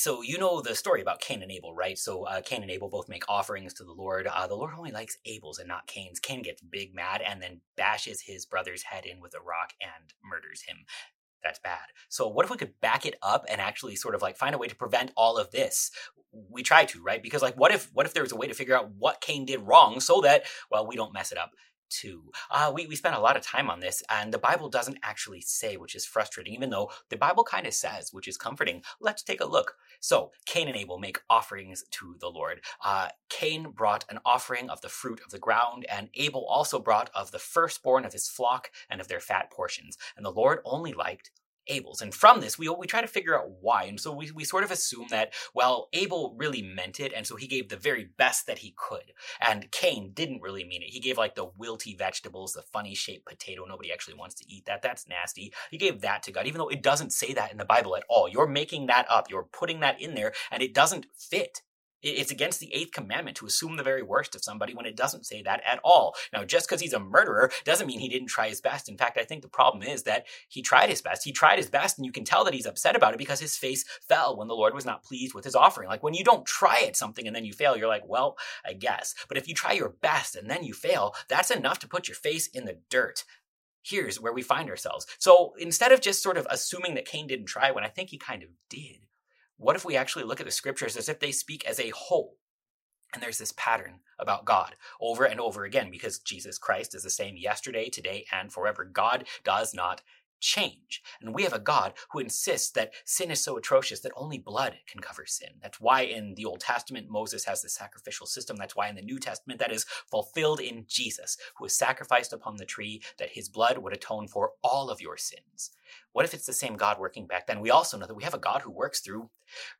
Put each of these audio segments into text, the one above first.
so you know the story about Cain and Abel, right? So uh, Cain and Abel both make offerings to the Lord. Uh, the Lord only likes Abel's and not Cain's. Cain gets big mad and then bashes his brother's head in with a rock and murders him. That's bad. So what if we could back it up and actually sort of like find a way to prevent all of this? We try to, right? Because like, what if what if there was a way to figure out what Cain did wrong so that well we don't mess it up too. Uh, we, we spent a lot of time on this, and the Bible doesn't actually say, which is frustrating, even though the Bible kind of says, which is comforting. Let's take a look. So, Cain and Abel make offerings to the Lord. Uh, Cain brought an offering of the fruit of the ground, and Abel also brought of the firstborn of his flock and of their fat portions. And the Lord only liked Abel's. And from this, we, we try to figure out why. And so we, we sort of assume that, well, Abel really meant it, and so he gave the very best that he could. And Cain didn't really mean it. He gave like the wilty vegetables, the funny shaped potato. Nobody actually wants to eat that. That's nasty. He gave that to God, even though it doesn't say that in the Bible at all. You're making that up. You're putting that in there, and it doesn't fit. It's against the eighth commandment to assume the very worst of somebody when it doesn't say that at all. Now, just because he's a murderer doesn't mean he didn't try his best. In fact, I think the problem is that he tried his best. He tried his best, and you can tell that he's upset about it because his face fell when the Lord was not pleased with his offering. Like when you don't try at something and then you fail, you're like, well, I guess. But if you try your best and then you fail, that's enough to put your face in the dirt here's where we find ourselves. So instead of just sort of assuming that Cain didn't try when I think he kind of did, what if we actually look at the scriptures as if they speak as a whole? And there's this pattern about God over and over again because Jesus Christ is the same yesterday, today, and forever. God does not change. And we have a God who insists that sin is so atrocious that only blood can cover sin. That's why in the Old Testament, Moses has the sacrificial system. That's why in the New Testament, that is fulfilled in Jesus, who was sacrificed upon the tree, that his blood would atone for all of your sins. What if it's the same God working back then? We also know that we have a God who works through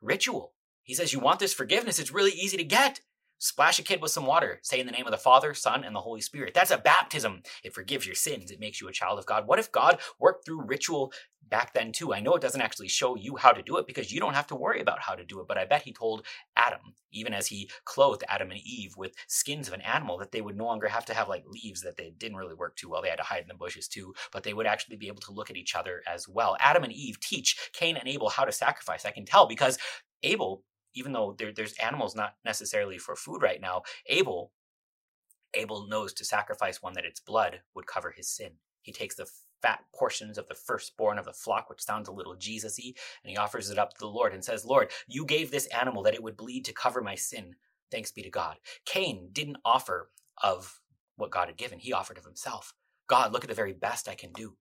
ritual. He says, You want this forgiveness? It's really easy to get. Splash a kid with some water. Say in the name of the Father, Son, and the Holy Spirit. That's a baptism. It forgives your sins. It makes you a child of God. What if God worked through ritual back then too? I know it doesn't actually show you how to do it because you don't have to worry about how to do it, but I bet he told Adam, even as he clothed Adam and Eve with skins of an animal, that they would no longer have to have like leaves that they didn't really work too well. They had to hide in the bushes too, but they would actually be able to look at each other as well. Adam and Eve teach Cain and Abel how to sacrifice. I can tell because Abel even though there, there's animals not necessarily for food right now, Abel, Abel knows to sacrifice one that its blood would cover his sin. He takes the fat portions of the firstborn of the flock, which sounds a little Jesus-y, and he offers it up to the Lord and says, Lord, you gave this animal that it would bleed to cover my sin. Thanks be to God. Cain didn't offer of what God had given. He offered of himself. God, look at the very best I can do.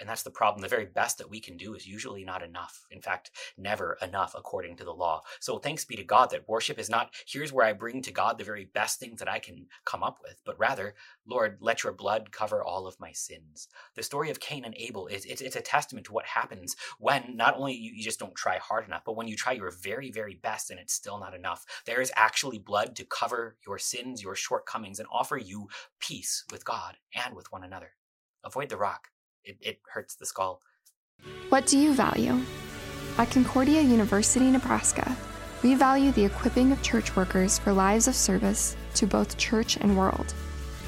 And that's the problem. The very best that we can do is usually not enough. In fact, never enough according to the law. So thanks be to God that worship is not, here's where I bring to God the very best things that I can come up with, but rather, Lord, let your blood cover all of my sins. The story of Cain and Abel is it's, it's a testament to what happens when not only you, you just don't try hard enough, but when you try your very, very best and it's still not enough. There is actually blood to cover your sins, your shortcomings, and offer you peace with God and with one another. Avoid the rock it, it hurts the skull. What do you value? At Concordia University, Nebraska, we value the equipping of church workers for lives of service to both church and world.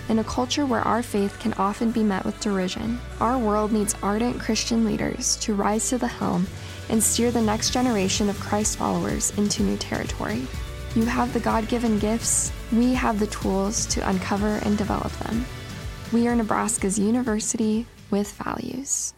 In a culture where our faith can often be met with derision, our world needs ardent Christian leaders to rise to the helm and steer the next generation of Christ followers into new territory. You have the God given gifts, we have the tools to uncover and develop them. We are Nebraska's university with values.